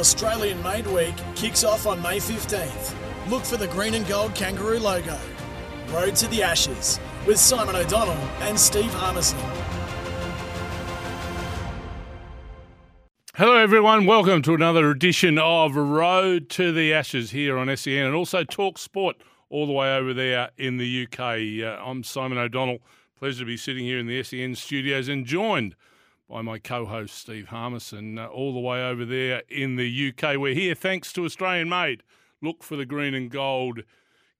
Australian Made Week kicks off on May 15th. Look for the green and gold kangaroo logo. Road to the Ashes with Simon O'Donnell and Steve Harmison. Hello, everyone. Welcome to another edition of Road to the Ashes here on SEN and also Talk Sport all the way over there in the UK. Uh, I'm Simon O'Donnell. Pleasure to be sitting here in the SEN studios and joined by my co-host Steve Harmison, uh, all the way over there in the UK. We're here thanks to Australian Made. Look for the green and gold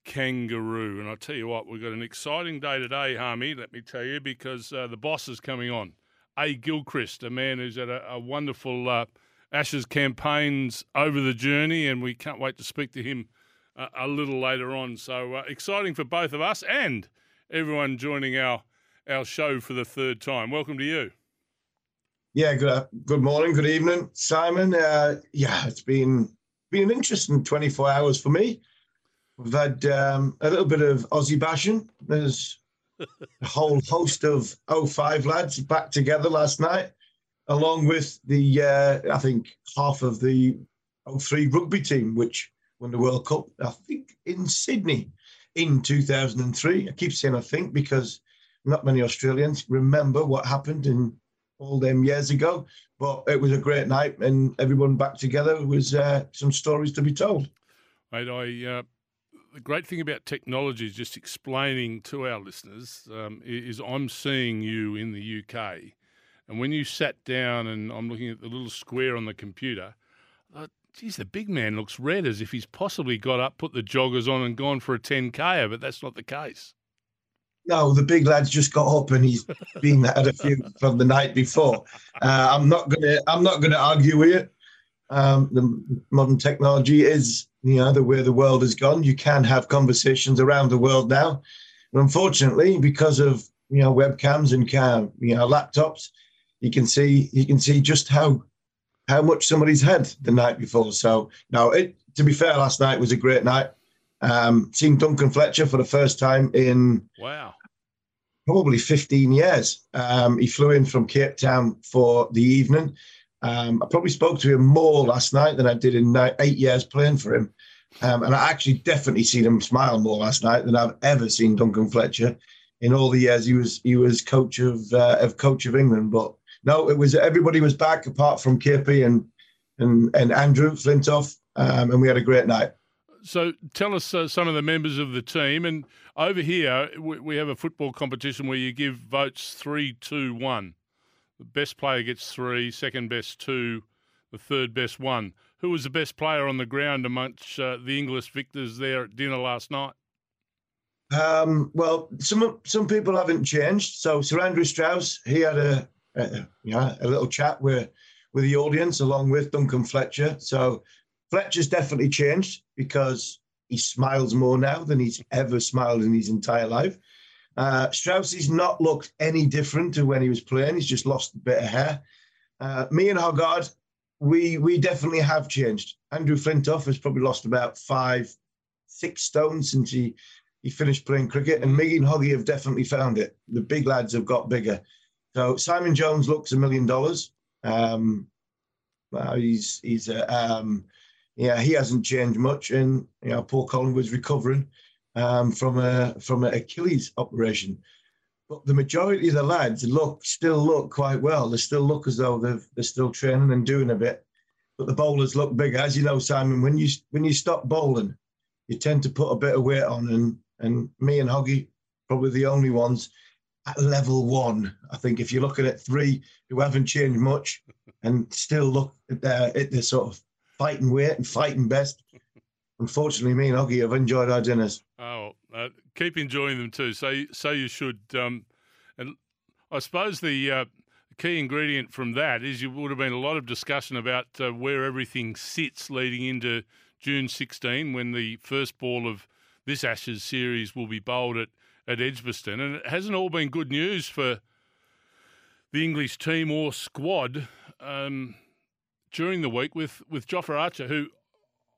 kangaroo. And I tell you what, we've got an exciting day today, Harmy. Let me tell you, because uh, the boss is coming on. A. Gilchrist, a man who's had a, a wonderful uh, Ashes campaigns over the journey, and we can't wait to speak to him uh, a little later on. So uh, exciting for both of us and everyone joining our our show for the third time. Welcome to you. Yeah, good good morning, good evening, Simon. Uh, yeah, it's been been an interesting 24 hours for me. We've had um, a little bit of Aussie bashing. There's a whole host of 05 lads back together last night, along with the uh, I think half of the 03 rugby team, which won the World Cup. I think in Sydney in 2003. I keep saying I think because not many Australians remember what happened in all them years ago. But it was a great night, and everyone back together. Was uh, some stories to be told. Mate, I uh, the great thing about technology is just explaining to our listeners um, is I'm seeing you in the UK, and when you sat down and I'm looking at the little square on the computer, uh, geez, the big man looks red as if he's possibly got up, put the joggers on, and gone for a 10k, but that's not the case. No, the big lad's just got up and he's been at a few from the night before. Uh, I'm not gonna. I'm not gonna argue with it. Um, the modern technology is, you know, the way the world has gone. You can have conversations around the world now. But unfortunately, because of you know webcams and cam, you know laptops, you can see you can see just how how much somebody's had the night before. So no, it to be fair, last night was a great night. Um, seeing Duncan Fletcher for the first time in wow probably 15 years. Um, he flew in from Cape Town for the evening. Um, I probably spoke to him more last night than I did in eight years playing for him. Um, and I actually definitely seen him smile more last night than I've ever seen Duncan Fletcher in all the years he was he was coach of uh, of coach of England. But no, it was everybody was back apart from KP and and and Andrew Flintoff, um, and we had a great night. So tell us uh, some of the members of the team. And over here, we, we, have a football competition where you give votes three, two, one. The best player gets three, second best two, the third best one. Who was the best player on the ground amongst uh, the English victors there at dinner last night? Um, well, some some people haven't changed. So Sir Andrew Strauss, he had a, a you know, a little chat with with the audience along with Duncan Fletcher. So Fletcher's definitely changed because he smiles more now than he's ever smiled in his entire life. Uh, Strauss has not looked any different to when he was playing. He's just lost a bit of hair. Uh, me and Hoggard, we we definitely have changed. Andrew Flintoff has probably lost about five, six stones since he he finished playing cricket, and me and Hoggy have definitely found it. The big lads have got bigger. So Simon Jones looks a million dollars. Um, well, he's he's a um, yeah, he hasn't changed much. And you know, Paul Collingwood's recovering um, from a from an Achilles operation. But the majority of the lads look still look quite well. They still look as though they've, they're still training and doing a bit. But the bowlers look bigger, as you know, Simon. When you when you stop bowling, you tend to put a bit of weight on, and and me and Hoggy probably the only ones at level one. I think if you're looking at three who haven't changed much and still look at their, at their sort of fighting weight and fighting best. Unfortunately, me and Oggy have enjoyed our dinners. Oh, uh, keep enjoying them too. So, so you should. Um, and I suppose the uh, key ingredient from that is you would have been a lot of discussion about uh, where everything sits leading into June 16 when the first ball of this Ashes series will be bowled at, at Edgbaston. And it hasn't all been good news for the English team or squad um, during the week with, with Jofra Archer, who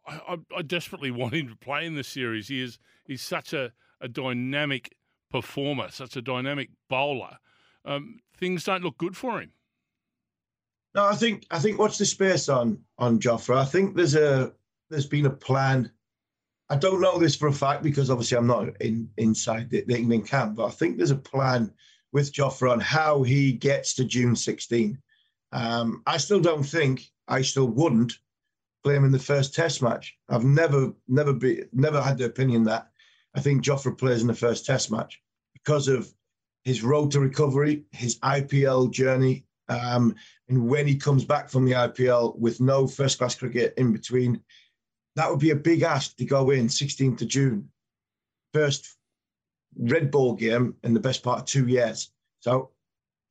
I, I, desperately want him to play in this series. He is he's such a, a dynamic performer, such a dynamic bowler. Um, things don't look good for him. No, I think I think what's the space on on Jofra? I think there's a there's been a plan. I don't know this for a fact because obviously I'm not in inside the, the England camp, but I think there's a plan with Jofra on how he gets to June 16. Um, I still don't think I still wouldn't play him in the first Test match. I've never, never be, never had the opinion that I think Jofra plays in the first Test match because of his road to recovery, his IPL journey, um, and when he comes back from the IPL with no first class cricket in between, that would be a big ask to go in 16th of June, first red ball game in the best part of two years. So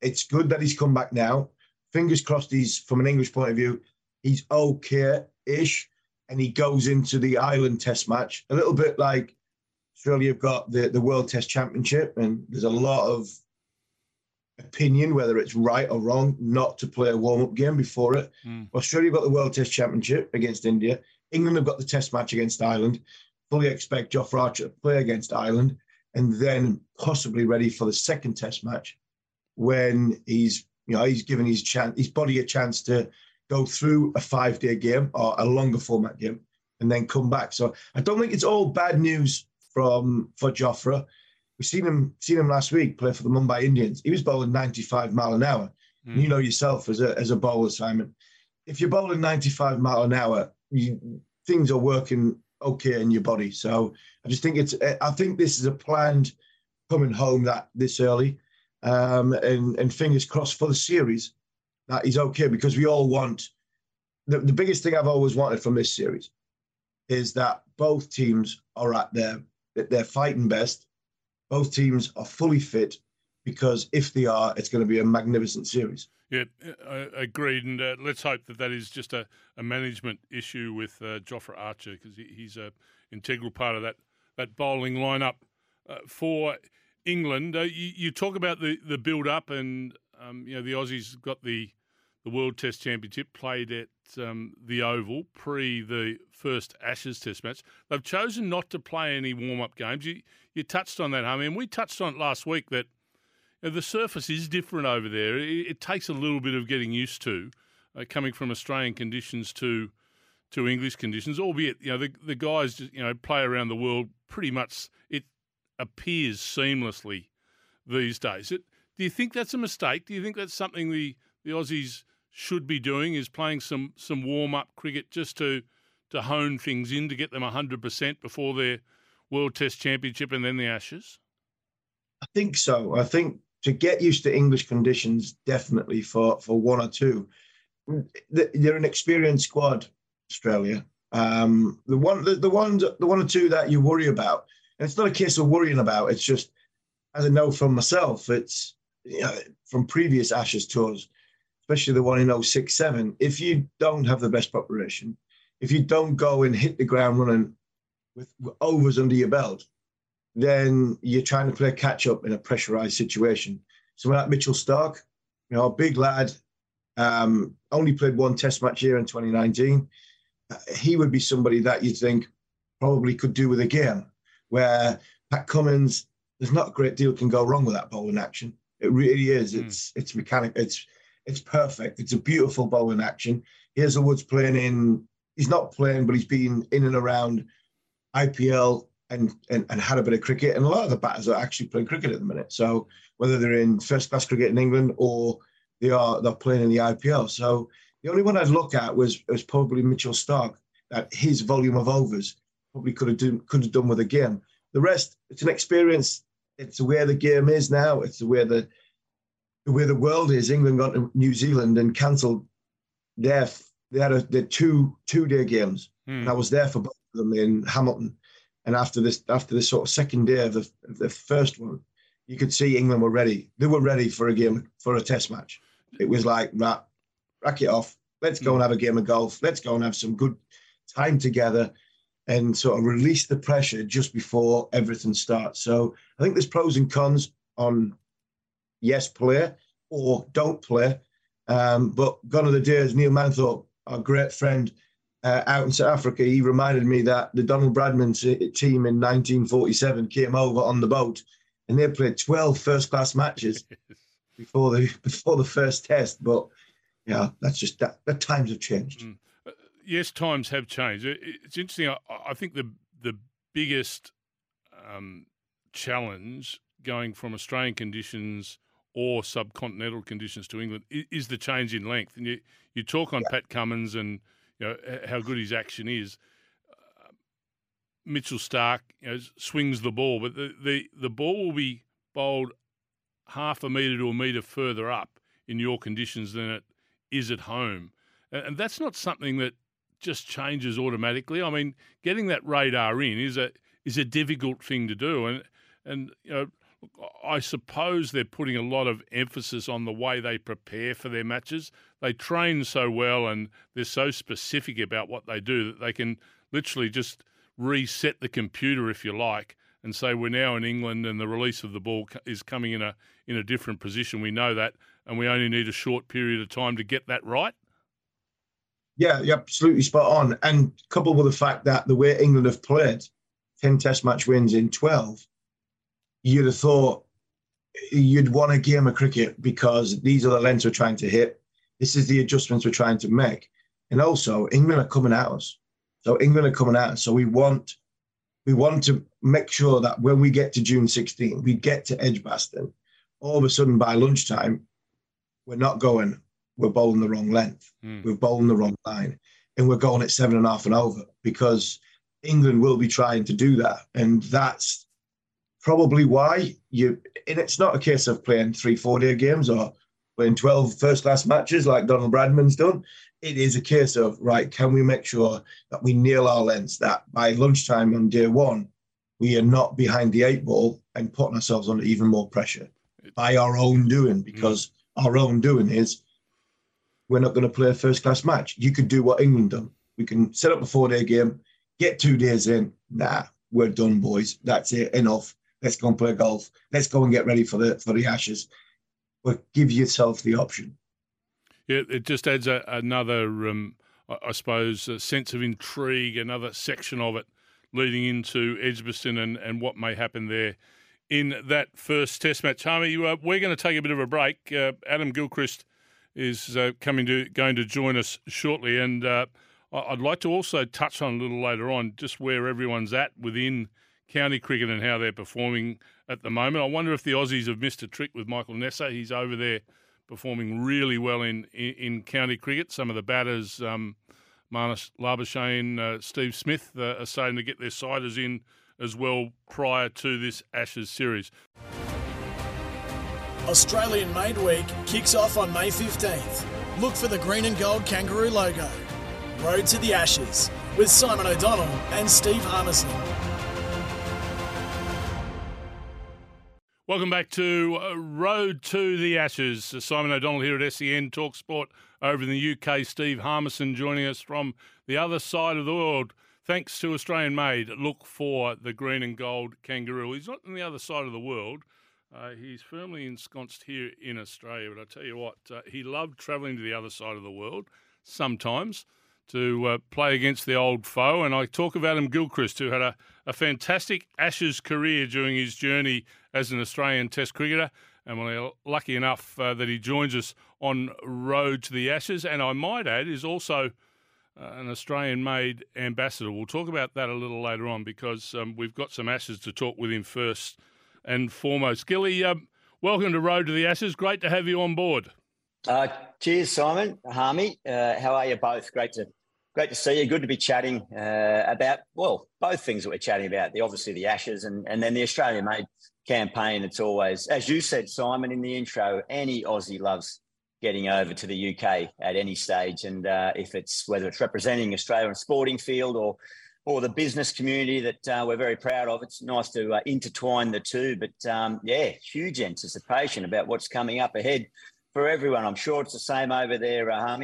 it's good that he's come back now. Fingers crossed he's, from an English point of view, he's okay ish. And he goes into the Ireland Test match a little bit like Australia have got the, the World Test Championship, and there's a lot of opinion whether it's right or wrong not to play a warm up game before it. Mm. Australia got the World Test Championship against India. England have got the Test match against Ireland. Fully expect Jofra Archer to play against Ireland and then possibly ready for the second Test match when he's you know he's given his chance his body a chance to go through a five day game or a longer format game and then come back. So I don't think it's all bad news from for Jofra. We've seen him seen him last week play for the Mumbai Indians. He was bowling 95 mile an hour. Mm. You know yourself as a as a bowler, Simon. If you're bowling 95 mile an hour, you, things are working okay in your body. So I just think it's I think this is a planned coming home that this early. Um, and and fingers crossed for the series that he's okay because we all want the, the biggest thing I've always wanted from this series is that both teams are at their they're fighting best. Both teams are fully fit because if they are, it's going to be a magnificent series. Yeah, I agreed. And uh, let's hope that that is just a, a management issue with uh, Archer because he, he's an integral part of that, that bowling lineup uh, for England. Uh, you, you, talk about the, the build up, and um, you know the Aussies got the the World Test Championship played at um, the Oval pre the first Ashes Test match. They've chosen not to play any warm up games. You, you touched on that, I mean, we touched on it last week that you know, the surface is different over there. It, it, takes a little bit of getting used to, uh, coming from Australian conditions to to English conditions. Albeit, you know, the the guys you know play around the world pretty much. It appears seamlessly these days. It, do you think that's a mistake? Do you think that's something the the Aussies should be doing is playing some some warm up cricket just to to hone things in to get them hundred percent before their World Test Championship and then the Ashes? I think so. I think to get used to English conditions, definitely for for one or two. They're an experienced squad, Australia. Um, the one, the, the one, the one or two that you worry about, and it's not a case of worrying about. It's just, as I know from myself, it's you know, from previous Ashes tours especially the one in 06 7, if you don't have the best preparation, if you don't go and hit the ground running with overs under your belt, then you're trying to play catch up in a pressurized situation. So like Mitchell Starc, you know, a big lad, um, only played one test match here in 2019. Uh, he would be somebody that you'd think probably could do with a game where Pat Cummins, there's not a great deal can go wrong with that bowling action. It really is. Mm. It's it's mechanic. It's it's perfect. It's a beautiful bowling action. Hazlewood's playing in, he's not playing, but he's been in and around IPL and, and, and had a bit of cricket. And a lot of the batters are actually playing cricket at the minute. So whether they're in first class cricket in England or they are they're playing in the IPL. So the only one I'd look at was was probably Mitchell Starc. That his volume of overs probably could have done could have done with a game. The rest, it's an experience. It's where the game is now. It's where the the way the world is, England got to New Zealand and cancelled their they had a their two two day games. Hmm. And I was there for both of them in Hamilton. And after this after this sort of second day of the, of the first one, you could see England were ready. They were ready for a game for a test match. It was like, right, rack it off. Let's go and have a game of golf. Let's go and have some good time together and sort of release the pressure just before everything starts. So I think there's pros and cons on yes, play or don't play. Um, but gone are the days, Neil Manthorp, our great friend uh, out in South Africa, he reminded me that the Donald Bradman team in 1947 came over on the boat and they played 12 first class matches before the before the first test. But yeah, that's just that. The times have changed. Mm. Yes, times have changed. It's interesting. I, I think the the biggest um, challenge going from Australian conditions or subcontinental conditions to England is the change in length. And you, you talk on yeah. Pat Cummins and you know how good his action is. Uh, Mitchell Starc you know, swings the ball, but the, the, the ball will be bowled half a metre to a metre further up in your conditions than it is at home. And that's not something that just changes automatically. I mean, getting that radar in is a is a difficult thing to do, and and you know, I suppose they're putting a lot of emphasis on the way they prepare for their matches. They train so well, and they're so specific about what they do that they can literally just reset the computer, if you like, and say we're now in England, and the release of the ball is coming in a in a different position. We know that, and we only need a short period of time to get that right. Yeah, you're absolutely spot on. And coupled with the fact that the way England have played, 10 test match wins in 12, you'd have thought you'd want a game of cricket because these are the lengths we're trying to hit. This is the adjustments we're trying to make. And also, England are coming at us. So England are coming at us. So we want we want to make sure that when we get to June 16, we get to Edgbaston, all of a sudden by lunchtime, we're not going, we're bowling the wrong length. Mm. We're bowling the wrong line. And we're going at seven and a half and over because England will be trying to do that. And that's probably why you, and it's not a case of playing three, four day games or playing 12 first class matches like Donald Bradman's done. It is a case of, right, can we make sure that we nail our lengths, that by lunchtime on day one, we are not behind the eight ball and putting ourselves under even more pressure by our own doing because mm. our own doing is we're not going to play a first class match. You could do what England done. We can set up a four day game, get two days in. Nah, we're done, boys. That's it. Enough. Let's go and play golf. Let's go and get ready for the for the Ashes. But give yourself the option. Yeah, it just adds a, another, um, I suppose, a sense of intrigue, another section of it leading into Edgbaston and, and what may happen there in that first Test match. Harmy, uh, we're going to take a bit of a break. Uh, Adam Gilchrist is uh, coming to going to join us shortly, and uh, I'd like to also touch on a little later on just where everyone's at within county cricket and how they're performing at the moment. I wonder if the Aussies have missed a trick with Michael Neser. He's over there performing really well in in, in county cricket. Some of the batters, um, Marnus Labuschagne, uh, Steve Smith, uh, are starting to get their siders in as well prior to this Ashes series. Australian Made Week kicks off on May 15th. Look for the green and gold kangaroo logo. Road to the Ashes with Simon O'Donnell and Steve Harmison. Welcome back to uh, Road to the Ashes. Simon O'Donnell here at SEN Talk Sport over in the UK. Steve Harmison joining us from the other side of the world. Thanks to Australian Made, look for the green and gold kangaroo. He's not on the other side of the world. Uh, he's firmly ensconced here in Australia, but I tell you what, uh, he loved travelling to the other side of the world sometimes to uh, play against the old foe. And I talk of Adam Gilchrist, who had a, a fantastic Ashes career during his journey as an Australian Test cricketer. And we're lucky enough uh, that he joins us on Road to the Ashes. And I might add, is also uh, an Australian made ambassador. We'll talk about that a little later on because um, we've got some Ashes to talk with him first and foremost. Gilly, um, welcome to Road to the Ashes. Great to have you on board. Uh, cheers, Simon, Harmy. Uh, how are you both? Great to great to see you. Good to be chatting uh, about well both things that we're chatting about. The obviously the Ashes and and then the Australian made campaign. It's always as you said, Simon, in the intro. Any Aussie loves getting over to the UK at any stage, and uh, if it's whether it's representing Australian sporting field or or the business community that uh, we're very proud of. It's nice to uh, intertwine the two, but um, yeah, huge anticipation about what's coming up ahead for everyone. I'm sure it's the same over there, uh,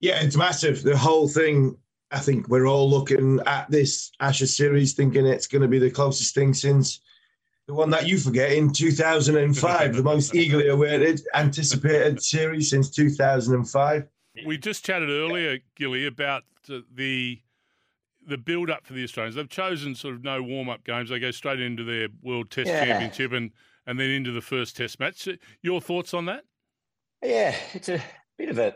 Yeah, it's massive. The whole thing. I think we're all looking at this Ashes series, thinking it's going to be the closest thing since the one that you forget in 2005, the most eagerly awaited, anticipated series since 2005. We just chatted earlier, Gilly, about the the build up for the Australians. They've chosen sort of no warm up games. They go straight into their World Test yeah. Championship and and then into the first Test match. Your thoughts on that? Yeah, it's a bit of a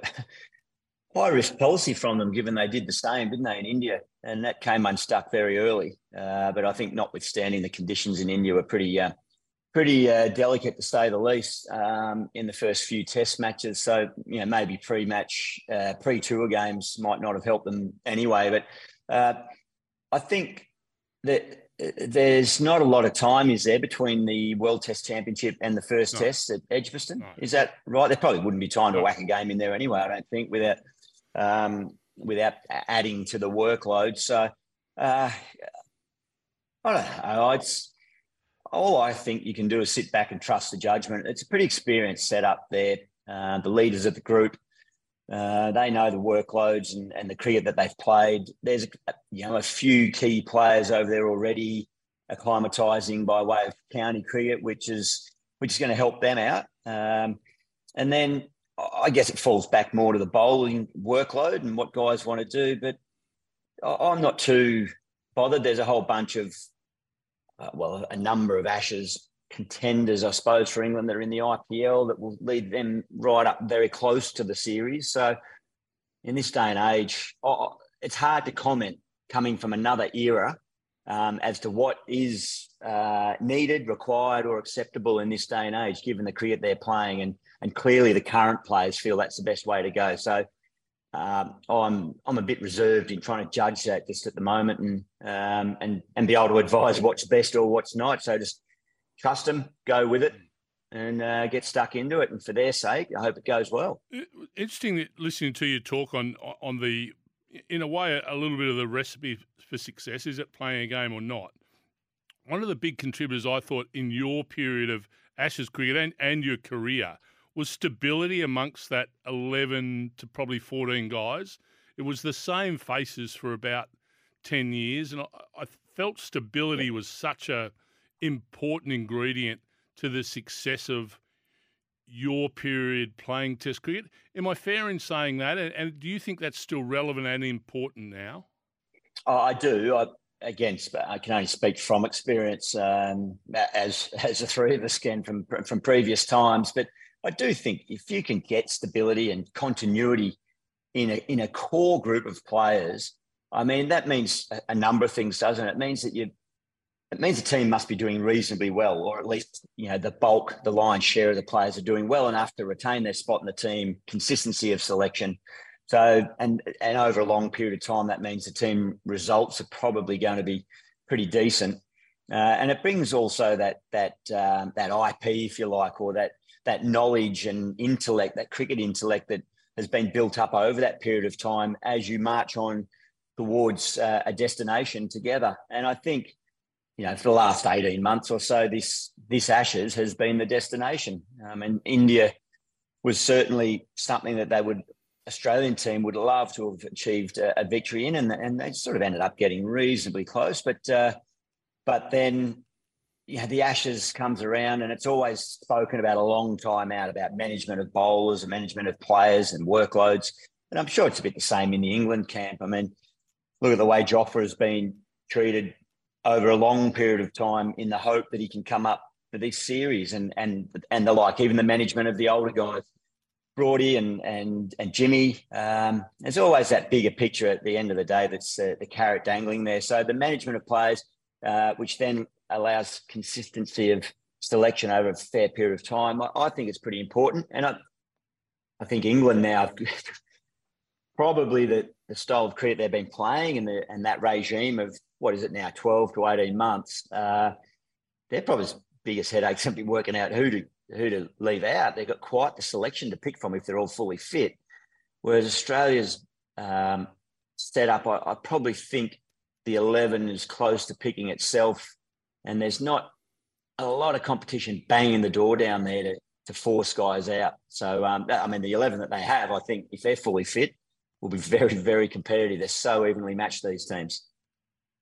high risk policy from them, given they did the same, didn't they, in India? And that came unstuck very early. Uh, but I think, notwithstanding the conditions in India were pretty, uh, pretty uh, delicate to say the least um, in the first few Test matches. So you know, maybe pre-match, uh, pre-tour games might not have helped them anyway. But uh, I think that there's not a lot of time, is there, between the World Test Championship and the first no. test at Edgbaston? No. Is that right? There probably wouldn't be time to whack a game in there anyway. I don't think without um, without adding to the workload. So uh, I don't know. It's all I think you can do is sit back and trust the judgment. It's a pretty experienced setup there. Uh, the leaders of the group uh, they know the workloads and, and the cricket that they've played. There's you know a few key players over there already acclimatising by way of county cricket, which is which is going to help them out. Um, and then I guess it falls back more to the bowling workload and what guys want to do. But I'm not too bothered. There's a whole bunch of uh, well, a number of Ashes contenders, I suppose, for England that are in the IPL that will lead them right up very close to the series. So, in this day and age, oh, it's hard to comment coming from another era um, as to what is uh, needed, required, or acceptable in this day and age, given the cricket they're playing, and and clearly the current players feel that's the best way to go. So. Um, I'm I'm a bit reserved in trying to judge that just at the moment and um, and and be able to advise what's best or what's not. So just trust them, go with it, and uh, get stuck into it. And for their sake, I hope it goes well. Interesting listening to you talk on on the, in a way, a little bit of the recipe for success. Is it playing a game or not? One of the big contributors I thought in your period of Ashes cricket and, and your career was stability amongst that 11 to probably 14 guys. It was the same faces for about 10 years. And I, I felt stability was such a important ingredient to the success of your period playing Test cricket. Am I fair in saying that? And, and do you think that's still relevant and important now? Oh, I do. I, again, I can only speak from experience, um, as as the three of us can from from previous times. But I do think if you can get stability and continuity in a in a core group of players, I mean that means a number of things, doesn't it? It means that you it means the team must be doing reasonably well, or at least you know the bulk, the lion's share of the players are doing well enough to retain their spot in the team. Consistency of selection. So, and and over a long period of time, that means the team results are probably going to be pretty decent. Uh, and it brings also that that um, that IP, if you like, or that that knowledge and intellect, that cricket intellect that has been built up over that period of time as you march on towards uh, a destination together. And I think you know, for the last 18 months or so, this this Ashes has been the destination. Um, and India was certainly something that they would, Australian team would love to have achieved a, a victory in, and, and they sort of ended up getting reasonably close. But uh, but then, you know, the Ashes comes around, and it's always spoken about a long time out about management of bowlers and management of players and workloads. And I'm sure it's a bit the same in the England camp. I mean, look at the way Jofra has been treated over a long period of time in the hope that he can come up for this series and and and the like. Even the management of the older guys, Brody and and and Jimmy. Um, there's always that bigger picture at the end of the day. That's uh, the carrot dangling there. So the management of players, uh, which then allows consistency of selection over a fair period of time. I, I think it's pretty important, and I I think England now. probably the, the style of cricket they've been playing and the and that regime of what is it now, 12 to 18 months, uh, their probably biggest headache simply working out who to who to leave out. They've got quite the selection to pick from if they're all fully fit. Whereas Australia's um, setup, I, I probably think the 11 is close to picking itself, and there's not a lot of competition banging the door down there to, to force guys out. So um, I mean, the eleven that they have, I think, if they're fully fit, will be very very competitive. They're so evenly matched these teams.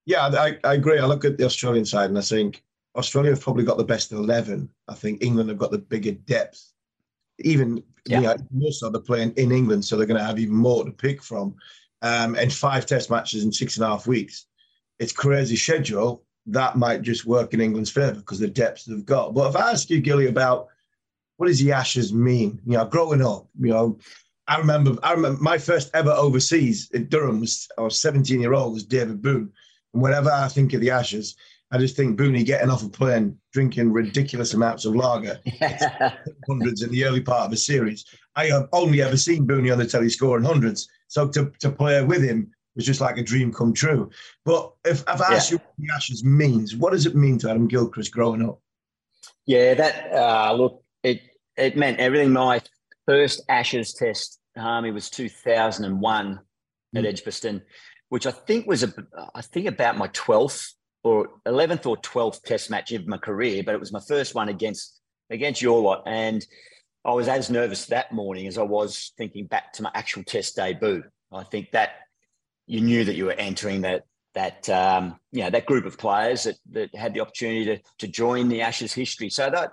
Yeah, I, I agree. I look at the Australian side and I think Australia have probably got the best 11. I think England have got the bigger depth. Even yeah. you know, more so they're playing in England, so they're going to have even more to pick from. Um, and five test matches in six and a half weeks. It's crazy schedule. That might just work in England's favour because the depth they've got. But if I ask you, Gilly, about what does the Ashes mean? You know, growing up, you know, I remember I remember my first ever overseas in Durham was I was 17 year old was David Boon. And whenever I think of the Ashes, I just think Booney getting off a plane, drinking ridiculous amounts of lager, hundreds in the early part of a series. I have only ever seen Booney on the telly scoring hundreds. So to, to play with him was just like a dream come true. But if, if I ask yeah. you what the Ashes means, what does it mean to Adam Gilchrist growing up? Yeah, that uh, look, it it meant everything. My first Ashes test, Harmy, was 2001 mm. at Edgbaston, which I think was a, I think about my 12th or 11th or 12th test match of my career, but it was my first one against against your lot. And I was as nervous that morning as I was thinking back to my actual test debut. I think that you knew that you were entering that that um, you know that group of players that that had the opportunity to to join the Ashes history. So that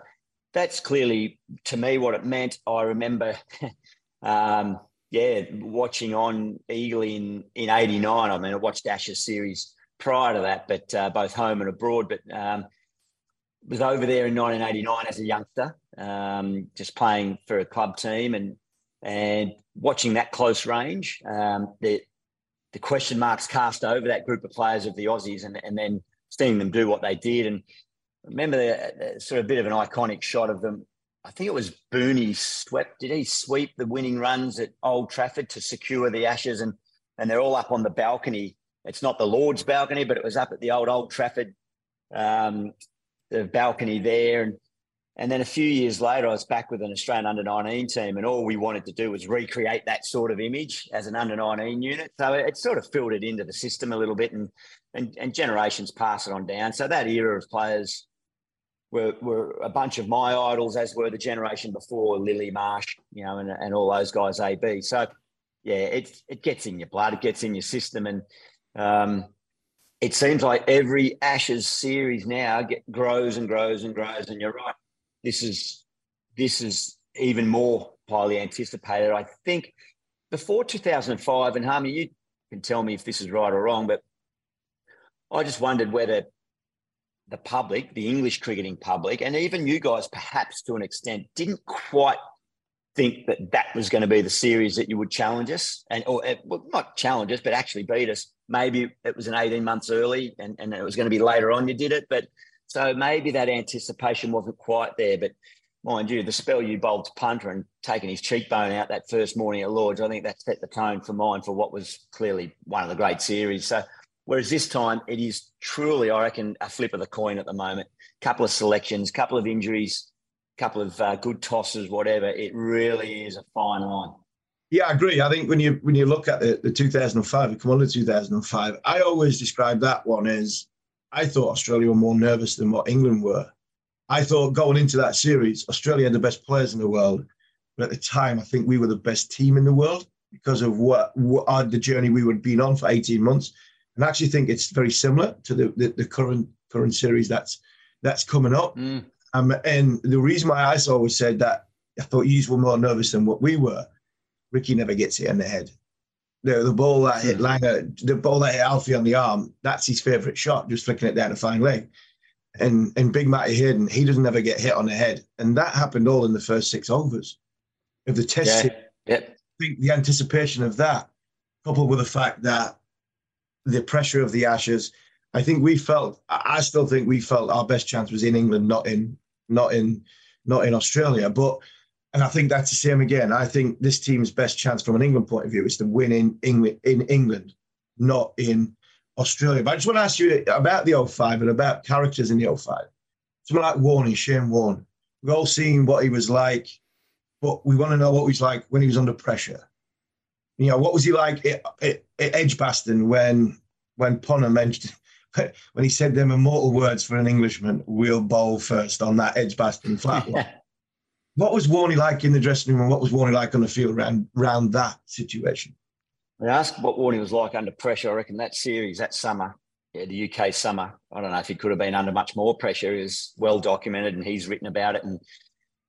that's clearly to me what it meant. I remember, um, yeah, watching on eagerly in in '89. I mean, I watched Ashes series prior to that, but uh, both home and abroad. But um, was over there in 1989 as a youngster, um, just playing for a club team and and watching that close range. Um, the the question marks cast over that group of players of the Aussies, and and then seeing them do what they did. And remember the, the sort of bit of an iconic shot of them. I think it was Booney swept. Did he sweep the winning runs at Old Trafford to secure the Ashes? And and they're all up on the balcony it's not the Lord's balcony, but it was up at the old Old Trafford, um, the balcony there. And, and then a few years later, I was back with an Australian under 19 team, and all we wanted to do was recreate that sort of image as an under 19 unit. So it, it sort of filtered into the system a little bit, and, and, and generations pass it on down. So that era of players were, were a bunch of my idols, as were the generation before Lillee Marsh, you know, and, and all those guys, AB. So yeah, it it gets in your blood, it gets in your system, and um, it seems like every Ashes series now get, grows and grows and grows. And you're right, this is this is even more highly anticipated. I think before 2005, and Harmy, you can tell me if this is right or wrong, but I just wondered whether the public, the English cricketing public, and even you guys, perhaps to an extent, didn't quite think that that was going to be the series that you would challenge us and or eh, well, not challenge us but actually beat us. Maybe it was an 18 months early and, and it was going to be later on you did it but so maybe that anticipation wasn't quite there but mind you the spell you bowled to punter and taking his cheekbone out that first morning at lords i think that set the tone for mine for what was clearly one of the great series. So whereas this time it is truly i reckon a flip of the coin at the moment couple of selections couple of injuries couple of uh, good tosses, whatever. It really is a fine line. Yeah, I agree. I think when you when you look at the, the 2005, we come on to 2005, I always describe that one as I thought Australia were more nervous than what England were. I thought going into that series, Australia had the best players in the world, but at the time, I think we were the best team in the world because of what, what the journey we had been on for 18 months. And I actually think it's very similar to the, the, the current current series that's that's coming up. Mm. Um, and the reason why I always said that I thought you were more nervous than what we were. Ricky never gets hit in the head. The, the ball that hit hmm. Langer, the ball that hit Alfie on the arm, that's his favourite shot, just flicking it down a fine leg. And and Big Matty Hayden, he doesn't ever get hit on the head. And that happened all in the first six overs of the test. Yeah. Yep. I think the anticipation of that, coupled with the fact that the pressure of the Ashes, I think we felt, I still think we felt our best chance was in England, not in not in not in Australia. But and I think that's the same again. I think this team's best chance from an England point of view is to win in England in England, not in Australia. But I just want to ask you about the 05 and about characters in the 05. Someone like Warney, Shane Warne. We've all seen what he was like, but we want to know what he was like when he was under pressure. You know, what was he like at, at, at Edgbaston when when Punter mentioned when he said them immortal words for an Englishman, we'll bowl first on that Edgbaston flat one. what was Warney like in the dressing room and what was Warney like on the field around, around that situation? I asked what Warney was like under pressure. I reckon that series, that summer, yeah, the UK summer, I don't know if he could have been under much more pressure. He was well documented and he's written about it and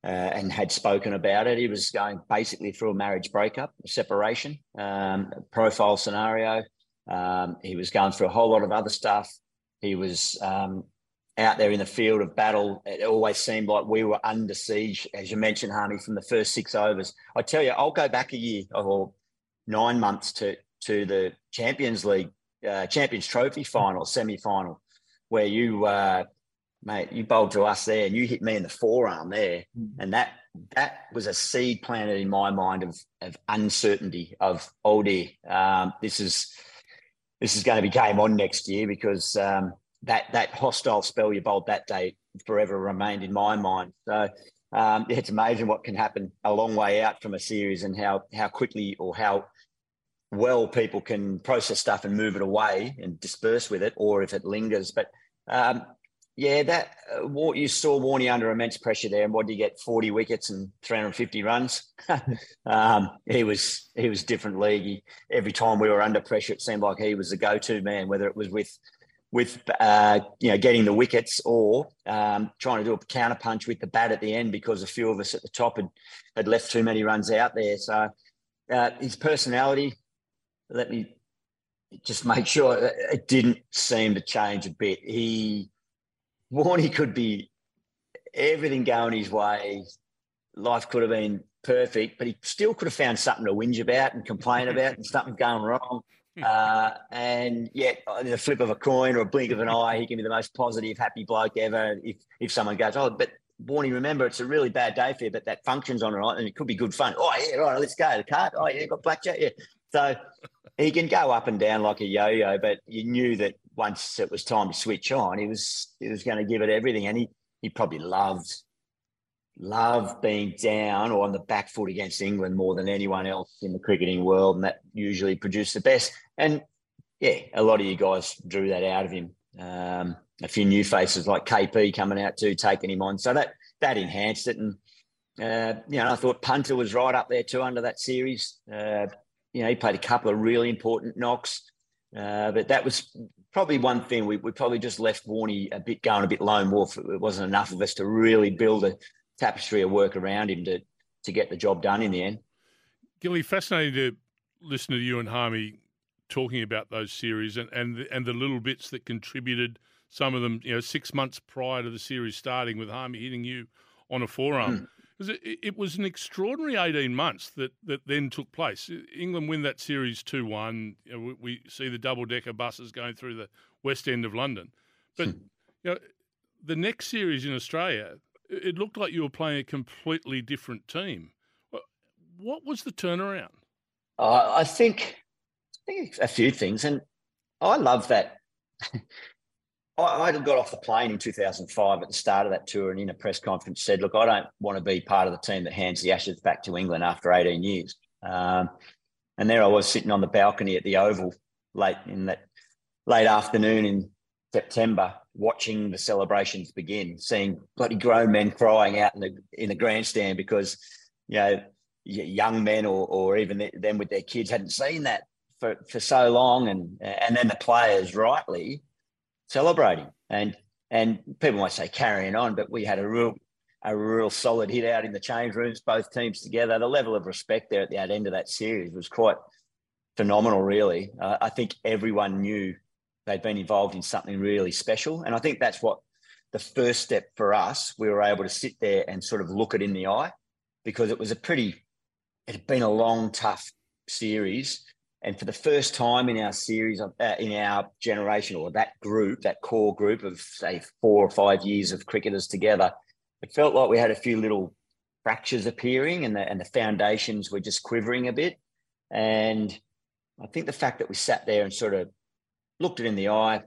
uh, and had spoken about it. He was going basically through a marriage breakup, a separation, um, profile scenario. Um, he was going through a whole lot of other stuff. He was um, out there in the field of battle. It always seemed like we were under siege, as you mentioned, Harmy, from the first six overs. I tell you, I'll go back a year or nine months to to the Champions League, uh, Champions Trophy final, semi final, where you uh, mate, you bowled to us there and you hit me in the forearm there. Mm-hmm. And that that was a seed planted in my mind of of uncertainty of oh dear, um, this is this is going to be game on next year because um, that that hostile spell you bowled that day forever remained in my mind. So um, it's amazing what can happen a long way out from a series and how how quickly or how well people can process stuff and move it away and disperse with it, or if it lingers. But um, yeah, that uh, what you saw Warney under immense pressure there, and what did he get? Forty wickets and three hundred fifty runs. um, he was he was different league. He, every time we were under pressure, it seemed like he was the go-to man, whether it was with with uh, you know getting the wickets or um, trying to do a counter punch with the bat at the end because a few of us at the top had had left too many runs out there. So uh, his personality, let me just make sure it didn't seem to change a bit. He Warney could be everything going his way. Life could have been perfect, but he still could have found something to whinge about and complain about and something going wrong. Uh, and yet, in a flip of a coin or a blink of an eye, he can be the most positive, happy bloke ever. If if someone goes, oh, but Warney, remember it's a really bad day for you, but that function's on right, and it could be good fun. Oh yeah, right, let's go. The card. Oh yeah, got blackjack. Yeah. So he can go up and down like a yo-yo, but you knew that once it was time to switch on, he was he was going to give it everything, and he he probably loved loved being down or on the back foot against England more than anyone else in the cricketing world, and that usually produced the best. And yeah, a lot of you guys drew that out of him. Um, a few new faces like KP coming out too, taking him on, so that that enhanced it. And uh, you know, I thought Punter was right up there too under that series. Uh, you know, he played a couple of really important knocks. Uh, but that was probably one thing we, we probably just left Warney a bit going a bit lone wolf. It wasn't enough of us to really build a tapestry of work around him to to get the job done in the end. Gilly, fascinating to listen to you and Harmy talking about those series and and the, and the little bits that contributed. Some of them, you know, six months prior to the series starting, with Harmy hitting you on a forearm. Mm because it, it, was an extraordinary 18 months that, that then took place. England win that series 2 1. You know, we, we, see the double decker buses going through the west end of London. But hmm. you know, the next series in Australia, it looked like you were playing a completely different team. What was the turnaround? Uh, I think I think a few things, and I love that I, got off the plane in 2005 at the start of that tour and in a press conference said, look, I don't want to be part of the team that hands the Ashes back to England after 18 years. Um, and there I was sitting on the balcony at the Oval late in that late afternoon in September, watching the celebrations begin, seeing bloody grown men crying out in the in the grandstand because you know young men or or even them with their kids hadn't seen that for, for so long, and and then the players rightly celebrating. And and people might say carrying on, but we had a real a real solid hit out in the change rooms, both teams together. The level of respect there at the end of that series was quite phenomenal, really. Uh, I think everyone knew they'd been involved in something really special. And I think that's what the first step for us, we were able to sit there and sort of look it in the eye because it was a pretty, it had been a long, tough series. And for the first time in our series, uh, in our generation, or that group, that core group of say four or five years of cricketers together, it felt like we had a few little fractures appearing, and the and the foundations were just quivering a bit. And I think the fact that we sat there and sort of looked it in the eye,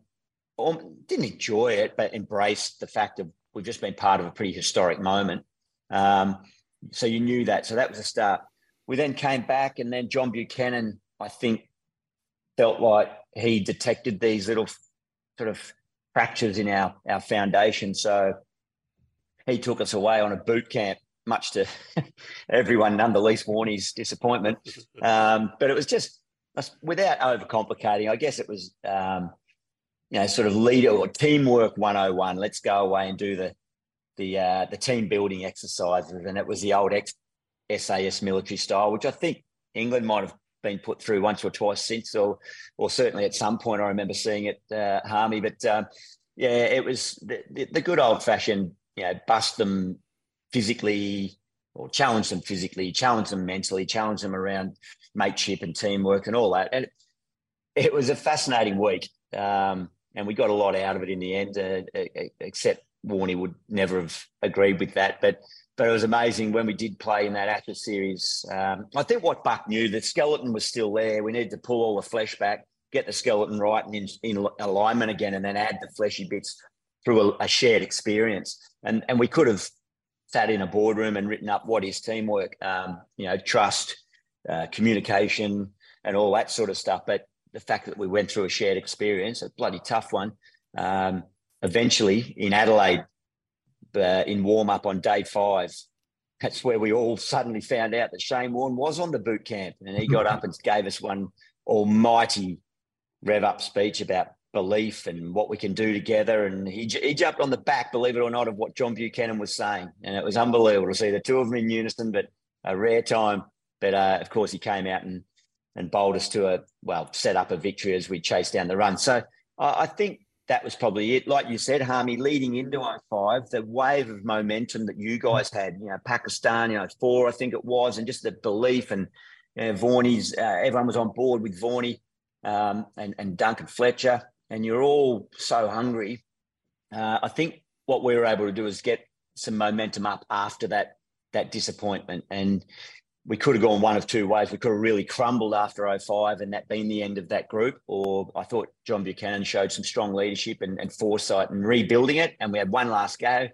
didn't enjoy it, but embraced the fact that we've just been part of a pretty historic moment. Um, so you knew that. So that was a start. We then came back, and then John Buchanan I think felt like he detected these little sort of fractures in our our foundation. So he took us away on a boot camp much to everyone, none the least Warnie's disappointment. Um, but it was just without overcomplicating. I guess it was, um, you know, sort of leader or teamwork 101. Let's go away and do the the uh, the team building exercises, and it was the old ex SAS military style, which I think England might have been put through once or twice since, or or certainly at some point I remember seeing it, uh, Harmy. But um, yeah, it was the, the, the good old fashioned, you know, bust them physically or challenge them physically, challenge them mentally, challenge them around mateship and teamwork and all that. And it was a fascinating week. Um, and we got a lot out of it in the end, uh, except Warnie would never have agreed with that. But but it was amazing when we did play in that Ashes series. Um, I think what Buck knew, the skeleton was still there. We needed to pull all the flesh back, get the skeleton right and in, in alignment again, and then add the fleshy bits through a, a shared experience. And and we could have sat in a boardroom and written up what is teamwork, um, you know, trust, uh, communication, and all that sort of stuff. But the fact that we went through a shared experience, a bloody tough one, um, eventually in Adelaide, uh, in warm up on day five, that's where we all suddenly found out that Shane Warne was on the boot camp, and he got up and gave us one almighty rev up speech about belief and what we can do together. And he, he jumped on the back, believe it or not, of what John Buchanan was saying. And it was unbelievable to see the two of them in unison, but a rare time. But uh, of course, he came out and, and bowled us to a, well, set up a victory as we chased down the run. So uh, I think that was probably it. Like you said, Harmy, leading into 05, the wave of momentum that you guys had, you know, Pakistan, you know, four, I think it was, and just the belief and, you know, Vaughany's, uh, everyone was on board with Varney um, and, and Duncan Fletcher and you're all so hungry. Uh, I think what we were able to do is get some momentum up after that that disappointment, and we could have gone one of two ways. We could have really crumbled after 05 and that been the end of that group, or I thought John Buchanan showed some strong leadership and, and foresight and rebuilding it, and we had one last go,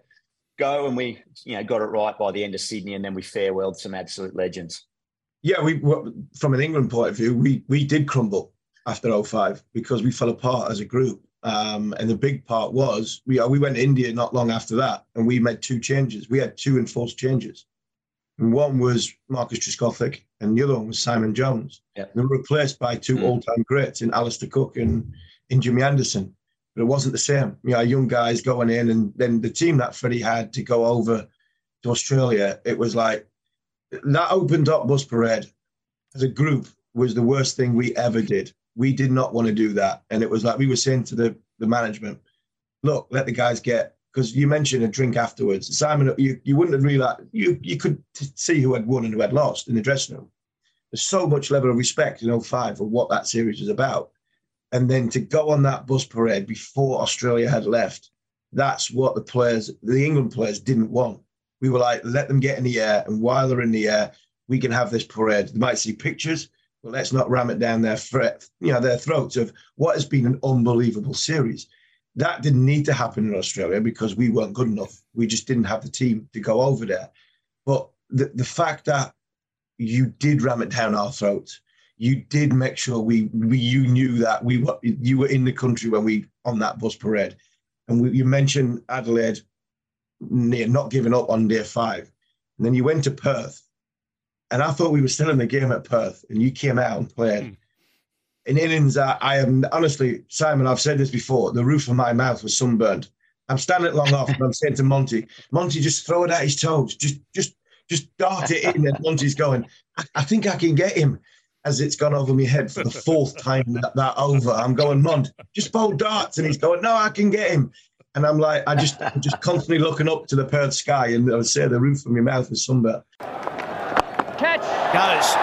go, and we you know got it right by the end of Sydney, and then we farewelled some absolute legends. Yeah, we from an England point of view, we we did crumble after 05 because we fell apart as a group. Um, and the big part was we we went to India not long after that, and we made two changes. We had two enforced changes. And one was Marcus Trescothick, and the other one was Simon Jones. Yeah. They were replaced by two mm. all-time greats in Alastair Cook and in Jimmy Anderson. But it wasn't the same. You know, young guys going in, and then the team that Freddie had to go over to Australia, it was like that opened up Bus Parade as a group was the worst thing we ever did we did not want to do that. And it was like we were saying to the, the management, look, let the guys get because you mentioned a drink afterwards. Simon, you, you wouldn't have realized you you could see who had won and who had lost in the dressing room. There's so much level of respect in 05 for what that series was about. And then to go on that bus parade before Australia had left, that's what the players, the England players, didn't want. We were like, let them get in the air, and while they're in the air, we can have this parade. They might see pictures, but let's not ram it down their threat, you know, their throats of what has been an unbelievable series. That didn't need to happen in Australia because we weren't good enough. We just didn't have the team to go over there. But the, the fact that you did ram it down our throats, you did make sure we, we you knew that we were you were in the country when we on that bus parade, and we, you mentioned Adelaide near not giving up on day five, and then you went to Perth, and I thought we were still in the game at Perth, and you came out and played. Mm. In innings, I, I am honestly, Simon, I've said this before, the roof of my mouth was sunburned. I'm standing long off, and I'm saying to Monty, Monty, just throw it at his toes. Just, just, just dart it in. And Monty's going, I, I think I can get him as it's gone over my head for the fourth time that, that over. I'm going, Mont, just bowl darts. And he's going, no, I can get him. And I'm like, I just, I'm just constantly looking up to the Perth sky and I would say the roof of my mouth was sunburned. Catch goes.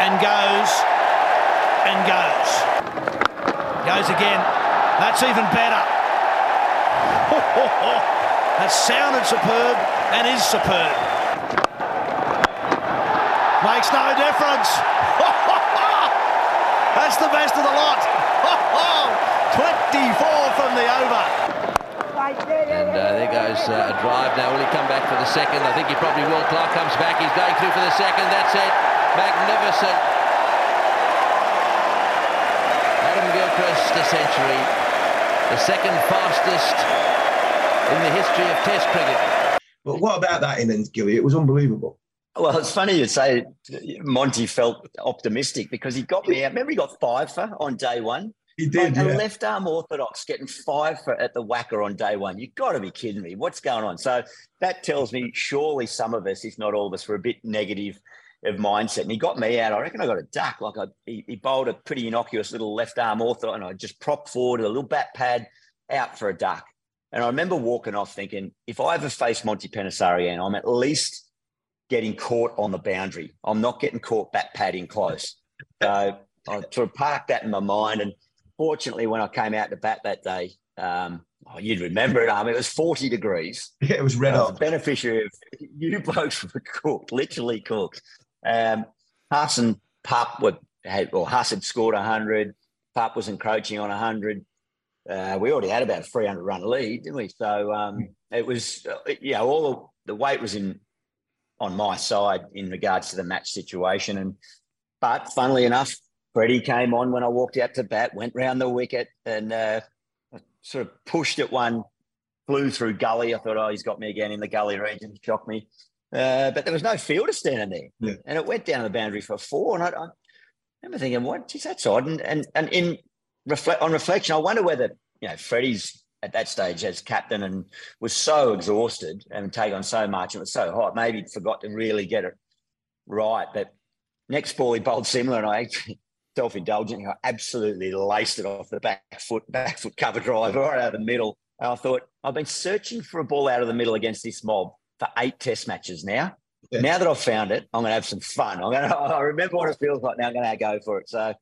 And goes. Goes. Goes again. That's even better. that sounded superb and is superb. Makes no difference. That's the best of the lot. 24 from the over. And uh, there goes uh, a drive now. Will he come back for the second? I think he probably will. Clarke comes back. He's going through for the second. That's it. Magnificent. Adam Gilchrist, a century. The second fastest in the history of Test cricket. But what about that innings, Gilly? It was unbelievable. Well, it's funny you say Monty felt optimistic because he got me out. Remember, he got five for on day one. He did. Like yeah. a left arm orthodox getting five for at the WACA on day one. You've got to be kidding me. What's going on? So that tells me surely some of us, if not all of us, were a bit negative of mindset. And he got me out. I reckon I got a duck. Like I, he, he bowled a pretty innocuous little left arm orthodox, and I just propped forward with a little bat pad out for a duck. And I remember walking off thinking, if I ever face Monty Panesar again, I'm at least getting caught on the boundary. I'm not getting caught bat padding close. So I sort of parked that in my mind. And fortunately, when I came out to bat that day, um, oh, you'd remember it, um, it was 40 degrees. Yeah, it was red I hot. beneficiary of you blokes were cooked, literally cooked. Um, Huss and Pup were, had, or Huss had scored 100. Pup was encroaching on 100. Uh, we already had about a 300 run lead, didn't we? So um, it was, uh, you know, all the, the weight was in on my side in regards to the match situation. And but funnily enough, Freddie came on when I walked out to bat, went round the wicket, and uh, sort of pushed at one, flew through gully. I thought, oh, he's got me again in the gully region, shocked me. Uh, but there was no fielder standing there, Yeah. and it went down the boundary for four. And I, I remember thinking, what? Geez, that's odd. And and and in reflect on reflection, I wonder whether you know Freddie's at that stage as captain and was so exhausted and take on so much and it was so hot. Maybe he forgot to really get it right. But next ball he bowled similar, and I actually self-indulgent. I absolutely laced it off the back foot, back foot cover drive right out of the middle. And I thought I've been searching for a ball out of the middle against this mob for eight Test matches now. Yeah. Now that I've found it, I'm going to have some fun. I'm going to. I remember what it feels like now. I'm going to go for it. So,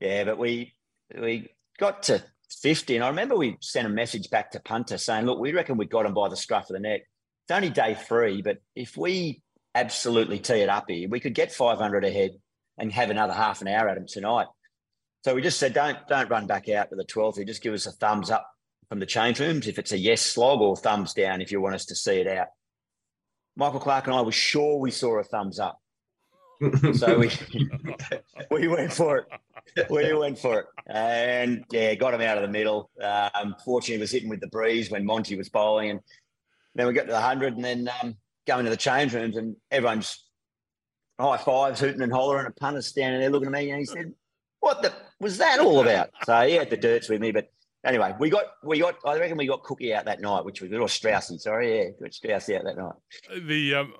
yeah, but we we got to 50, and I remember we sent a message back to punter saying, "Look, we reckon we got him by the scruff of the neck. It's only day three, but if we absolutely tee it up here, we could get 500 ahead and have another half an hour at him tonight." So we just said, "Don't don't run back out to the 12th. You just give us a thumbs up from the change rooms if it's a yes slog, or thumbs down if you want us to see it out." Michael Clarke and I were sure we saw a thumbs up. So we we went for it. We went for it, and yeah, got him out of the middle. Um, fortunately, was hitting with the breeze when Monty was bowling, and then we got to the hundred, and then um, going to the change rooms, and everyone's high fives, hooting and hollering, and punter's standing there looking at me, and he said, "What the was that all about?" So he had the dirts with me, but anyway, we got we got. I reckon we got Cookie out that night, which was or Straussy. Sorry, yeah, got Straussy out that night. the um,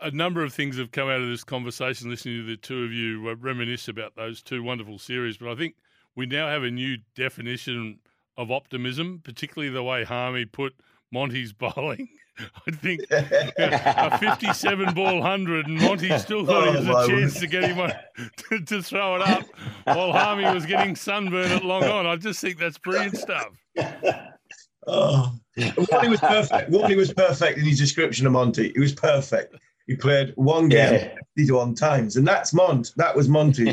a number of things have come out of this conversation listening to the two of you uh, reminisce about those two wonderful series. But I think we now have a new definition of optimism, particularly the way Harmy put Monty's bowling. I think a 57 ball 100, and Monty still thought Oh, he was a chance to get him on, to, to throw it up while Harmy was getting sunburned at long on. I just think that's brilliant stuff. Oh, Warney was perfect. Warney was perfect in his description of Monty. He was perfect. He played one game Yeah. 51 times, and that's Mont. That was Monty.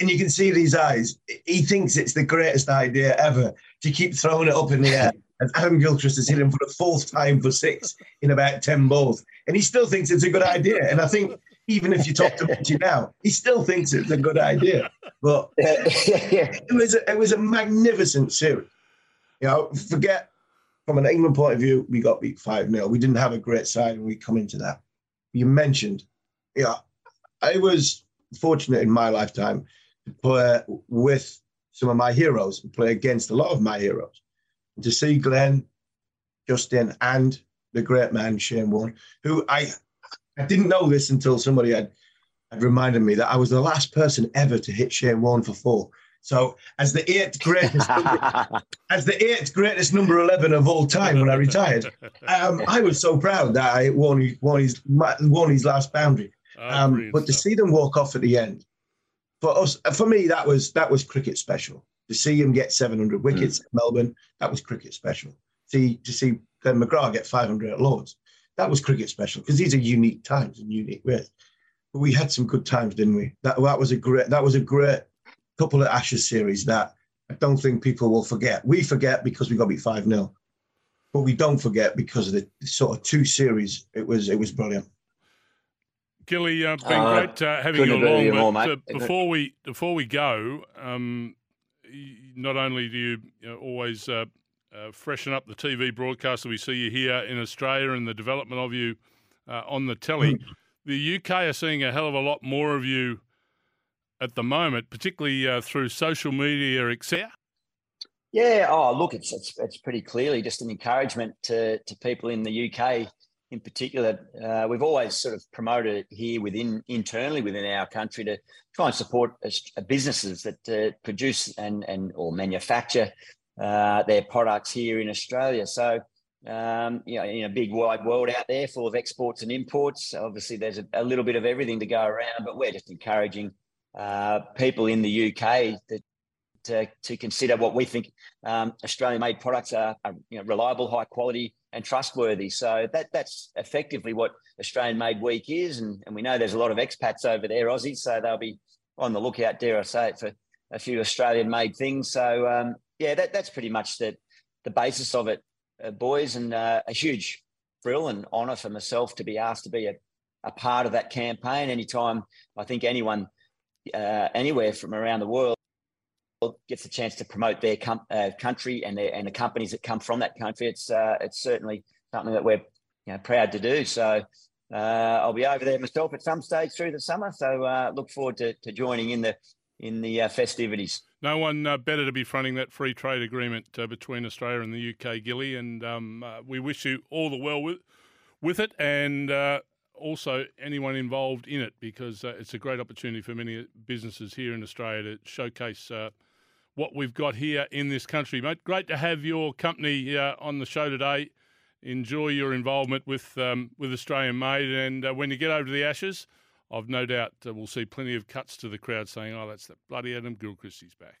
and you can see these eyes. He thinks it's the greatest idea ever to keep throwing it up in the air. And Adam Gilchrist has hit him for the fourth time for six in about 10 balls. And he still thinks it's a good idea. And I think even if you talk to Monty now, he still thinks it's a good idea. But it was a, it was a magnificent series. You know, forget from an England point of view, we got beat 5 0. We didn't have a great side when we come into that. You mentioned, yeah, I was fortunate in my lifetime to play with some of my heroes and play against a lot of my heroes. To see Glenn, Justin, and the great man Shane Warne, who I I didn't know this until somebody had, had reminded me that I was the last person ever to hit Shane Warne for four. So as the eighth greatest as the eighth greatest number 11 of all time when I retired, um, I was so proud that I won, won, his, won his last boundary. Oh, Um, but to see them walk off at the end, for us, for me, that was that was cricket special. To see him get 700 wickets at Melbourne, that was cricket special. See to see Glenn McGrath get 500 at Lords, that was cricket special because these are unique times and unique ways. But we had some good times, didn't we? That that was a great that was a great couple of Ashes series that I don't think people will forget. We forget because we got beat five 0 but we don't forget because of the sort of two series. It was it was brilliant. Gilly, uh, been Uh, great uh, having you couldn't agree with along. you more, But mate. uh, before we before we go, um, y- not only do you, you know, always uh, uh, freshen up the TV broadcast that we see you here in Australia and the development of you uh, on the telly. Mm. The UK are seeing a hell of a lot more of you at the moment, particularly uh, through social media, etc. Yeah. Oh, look, it's, it's it's pretty clearly just an encouragement to to people in the UK in particular. Uh, we've always sort of promoted it here within internally within our country to try and support businesses that uh, produce and and or manufacture uh, their products here in Australia. So. Um, you know, in a big wide world out there full of exports and imports, obviously there's a, a little bit of everything to go around, but we're just encouraging uh, people in the UK that to, to consider what we think um, Australian-made products are, are you know, reliable, high quality, and trustworthy. So that that's effectively what Australian-made week is, and, and we know there's a lot of expats over there, Aussies, so they'll be on the lookout, dare I say it, for a few Australian-made things. So um, yeah, that, that's pretty much the the basis of it, uh, boys, and uh, a huge thrill and honour for myself to be asked to be a, a part of that campaign. Anytime I think anyone uh, anywhere from around the world gets a chance to promote their com- uh, country and their and the companies that come from that country, it's uh, it's certainly something that we're you know, proud to do. So uh, I'll be over there myself at some stage through the summer. So uh, look forward to, to joining in the in the uh, festivities. No one uh, better to be fronting that free trade agreement between Australia and the UK, Gilly, and um, we wish you all the well with with it and also anyone involved in it because uh, it's a great opportunity for many businesses here in Australia to showcase uh, what we've got here in this country, mate. Great to have your company uh, on the show today. Enjoy your involvement with um, with Australian Made, and uh, when you get over to the Ashes, I've no doubt uh, we'll see plenty of cuts to the crowd saying, "Oh, that's that bloody Adam Gilchrist, he's back."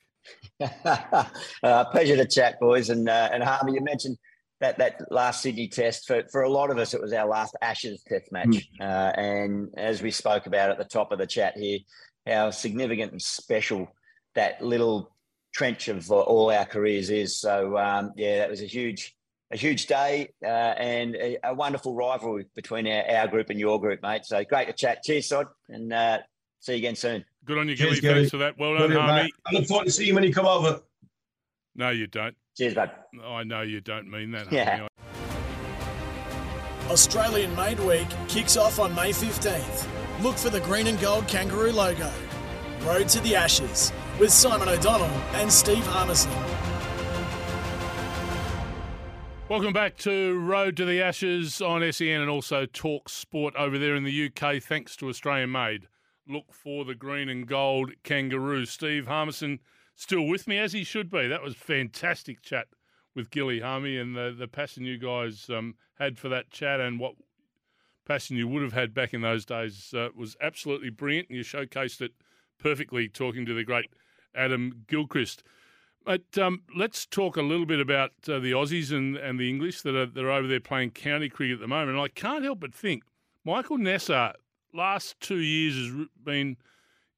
uh, pleasure to chat, boys, and uh, and Harmy, you mentioned that that last Sydney Test for for a lot of us, it was our last Ashes Test match, mm. uh, and as we spoke about at the top of the chat here, how significant and special that little trench of uh, all our careers is. So um, yeah, that was a huge, a huge day uh, and a, a, wonderful rivalry between our, our, group and your group, mate. So great to chat. Cheers, Sod, and uh, see you again soon. Good on you, Gilly. Thanks for that. Well done, Harmy. I look forward to seeing you when you come over. No, you don't. Cheers, bud. I know you don't mean that. Yeah. Australian Made Week kicks off on May 15th. Look for the green and gold kangaroo logo. Road to the Ashes with Simon O'Donnell and Steve Harmison. Welcome back to Road to the Ashes on SEN and also Talk Sport over there in the UK, thanks to Australian Made. Look for the green and gold kangaroo. Steve Harmison still with me, as he should be. That was fantastic chat with Gilly Harmy and the, the passion you guys um, had for that chat and what passion you would have had back in those days uh, was absolutely brilliant. And you showcased it perfectly talking to the great Adam Gilchrist. But um, let's talk a little bit about uh, the Aussies and, and the English that are, that are over there playing county cricket at the moment. And I can't help but think Michael Neser, last two years, has been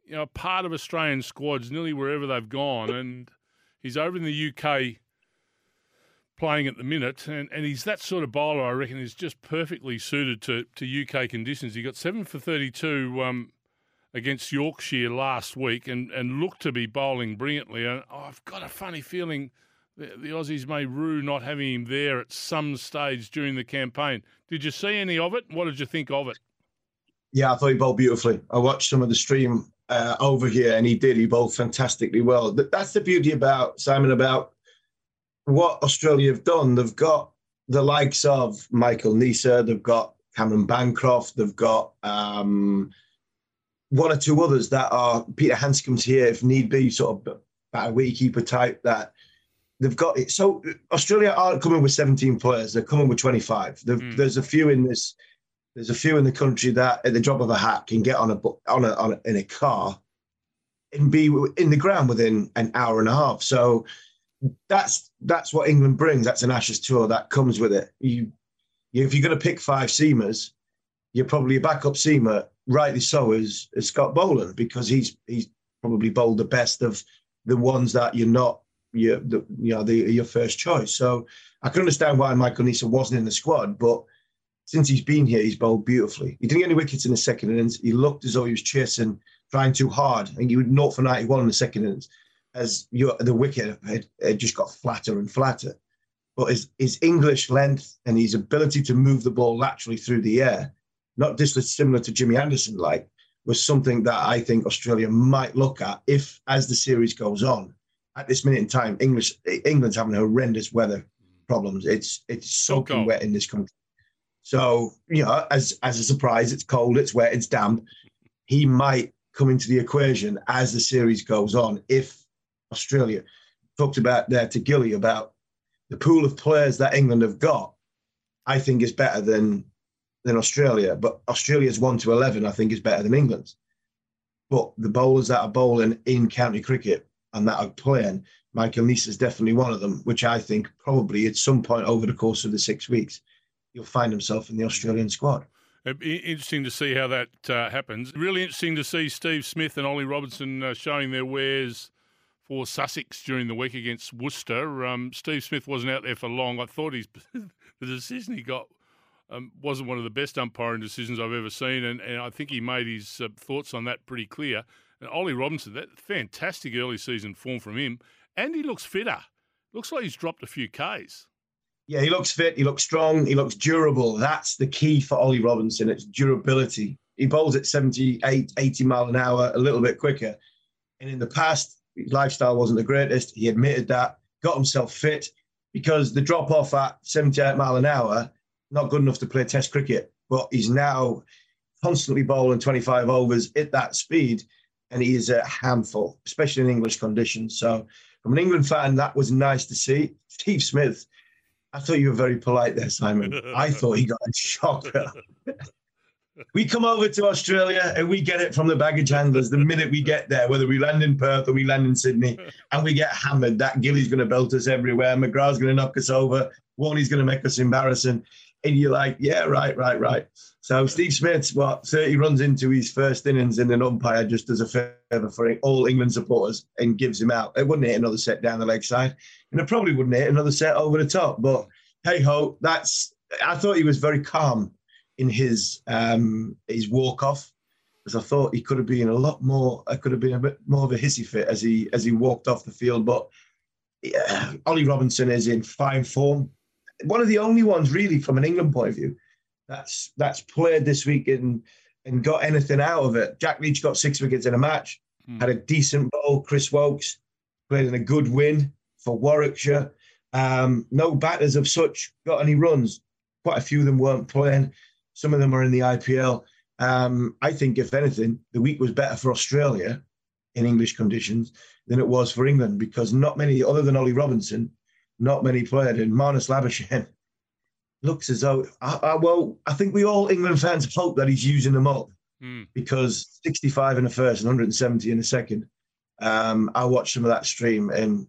you know part of Australian squads nearly wherever they've gone. And he's over in the UK playing at the minute. And, and he's that sort of bowler, I reckon, is just perfectly suited to, to UK conditions. He got seven for 32 um, against Yorkshire last week and, and looked to be bowling brilliantly. And I've got a funny feeling the, the Aussies may rue not having him there at some stage during the campaign. Did you see any of it? What did you think of it? Yeah, I thought he bowled beautifully. I watched some of the stream uh, over here, and he did. He bowled fantastically well. That's the beauty about Simon about what Australia have done. They've got the likes of Michael Neser, they've got Cameron Bancroft, they've got um, one or two others that are Peter Handscomb's here if need be, sort of about a wicketkeeper type that they've got it. So Australia aren't coming with 17 players; they're coming with 25. Mm. There's a few in this. There's a few in the country that, at the drop of a hat, can get on a on a, on a in a car and be in the ground within an hour and a half. So that's that's what England brings. That's an Ashes tour that comes with it. You, you if you're going to pick five seamers, you're probably a backup seamer rightly so, is, is Scott Boland because he's he's probably bowled the best of the ones that you're not you the, you know the, your first choice. So I can understand why Michael Neser wasn't in the squad, but since he's been here, he's bowled beautifully. He didn't get any wickets in the second innings. He looked as though he was chasing, trying too hard. I think he would not for 91 in the second innings as your, the wicket had, had, just got flatter and flatter. but his, his English length and his ability to move the ball laterally through the air, not dissimilar to Jimmy Anderson, like, was something that I think Australia might look at if, as the series goes on. At this minute in time, English England's having horrendous weather problems. It's it's soaking wet in this country. So you know, as as a surprise, it's cold, it's wet, it's damp. He might come into the equation as the series goes on if Australia talked about there to Gilly about the pool of players that England have got. I think is better than than Australia, but Australia's one to eleven. I think is better than England's. But the bowlers that are bowling in county cricket and that are playing, Michael Neser is definitely one of them. Which I think probably at some point over the course of the six weeks, he'll find himself in the Australian squad. It'd be interesting to see how that uh, happens. Really interesting to see Steve Smith and Ollie Robinson uh, showing their wares for Sussex during the week against Worcester. Um, Steve Smith wasn't out there for long. I thought he's the decision he got um, wasn't one of the best umpiring decisions I've ever seen, and, and I think he made his uh, thoughts on that pretty clear. And Ollie Robinson, that fantastic early season form from him, and he looks fitter. Looks like he's dropped a few Ks. Yeah, he looks fit. He looks strong. He looks durable. That's the key for Ollie Robinson. It's durability. He bowls at 78, 80 mile an hour, a little bit quicker. And in the past, his lifestyle wasn't the greatest. He admitted that, got himself fit because the drop off at 78 mile an hour, not good enough to play Test cricket. But he's now constantly bowling 25 overs at that speed, and he is a handful, especially in English conditions. So, from an England fan, that was nice to see. Steve Smith, I thought you were very polite there, Simon. I thought he got a shocker. we come over to Australia and we get it from the baggage handlers the minute we get there, whether we land in Perth or we land in Sydney, and we get hammered. That Gilly's going to belt us everywhere. McGrath's going to knock us over. Warney's going to make us embarrassing. And you're like, yeah, right, right, right. So Steve Smith, what 30 runs into his first innings, and an umpire just does a favour for all England supporters and gives him out. It wouldn't hit another set down the leg side, and it probably wouldn't hit another set over the top. But hey ho, that's. I thought he was very calm in his um, his walk off, because I thought he could have been a lot more. I could have been a bit more of a hissy fit as he as he walked off the field. But yeah, Ollie Robinson is in fine form. One of the only ones really from an England point of view that's that's played this week and and got anything out of it. Jack Leach got six wickets in a match, Hmm. had a decent bowl. Chris Woakes played in a good win for Warwickshire. Um, no batters of such got any runs. Quite a few of them weren't playing. Some of them are in the IPL. Um, I think, if anything, the week was better for Australia in English conditions than it was for England because not many, other than Ollie Robinson, not many played. And Marnus Labuschagne looks as though, I, I, well, I think we all England fans hope that he's using them up Mm. because 65 in the first and 170 in the second. Um, I watched some of that stream and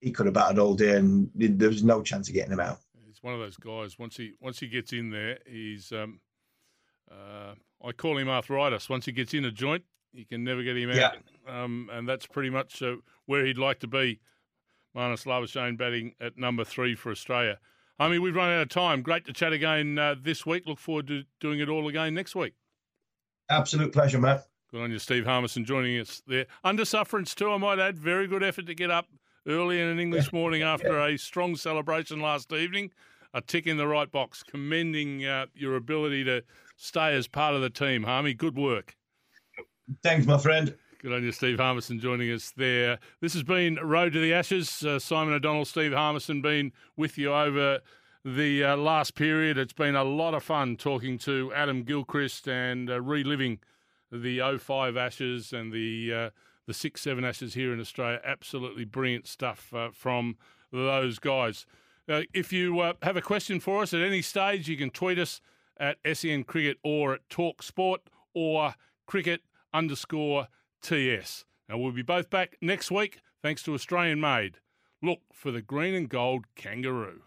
he could have batted all day and there was no chance of getting him out. He's one of those guys. Once he once he gets in there, he's um, uh, I call him arthritis. Once he gets in a joint, you can never get him out. Um, and that's pretty much uh, where he'd like to be. Marnus Labuschagne batting at number three for Australia. I mean, we've run out of time. Great to chat again uh, this week. Look forward to doing it all again next week. Absolute pleasure, Matt. Good on you, Steve Harmison, joining us there. Under sufferance too, I might add. Very good effort to get up early in an English morning after a strong celebration last evening. A tick in the right box, commending uh, your ability to stay as part of the team, Harmy. Good work. Thanks, my friend. Good on you, Steve Harmison, joining us there. This has been Road to the Ashes. Uh, Simon O'Donnell, Steve Harmison, been with you over the uh, last period. It's been a lot of fun talking to Adam Gilchrist and uh, reliving the 05 Ashes and the uh, the six seven Ashes here in Australia. Absolutely brilliant stuff uh, from those guys. Uh, if you have a question for us at any stage, you can tweet us at SEN Cricket or at Talk Sport or cricket underscore TS. Now, we'll be both back next week thanks to Australian Made. Look for the green and gold kangaroo.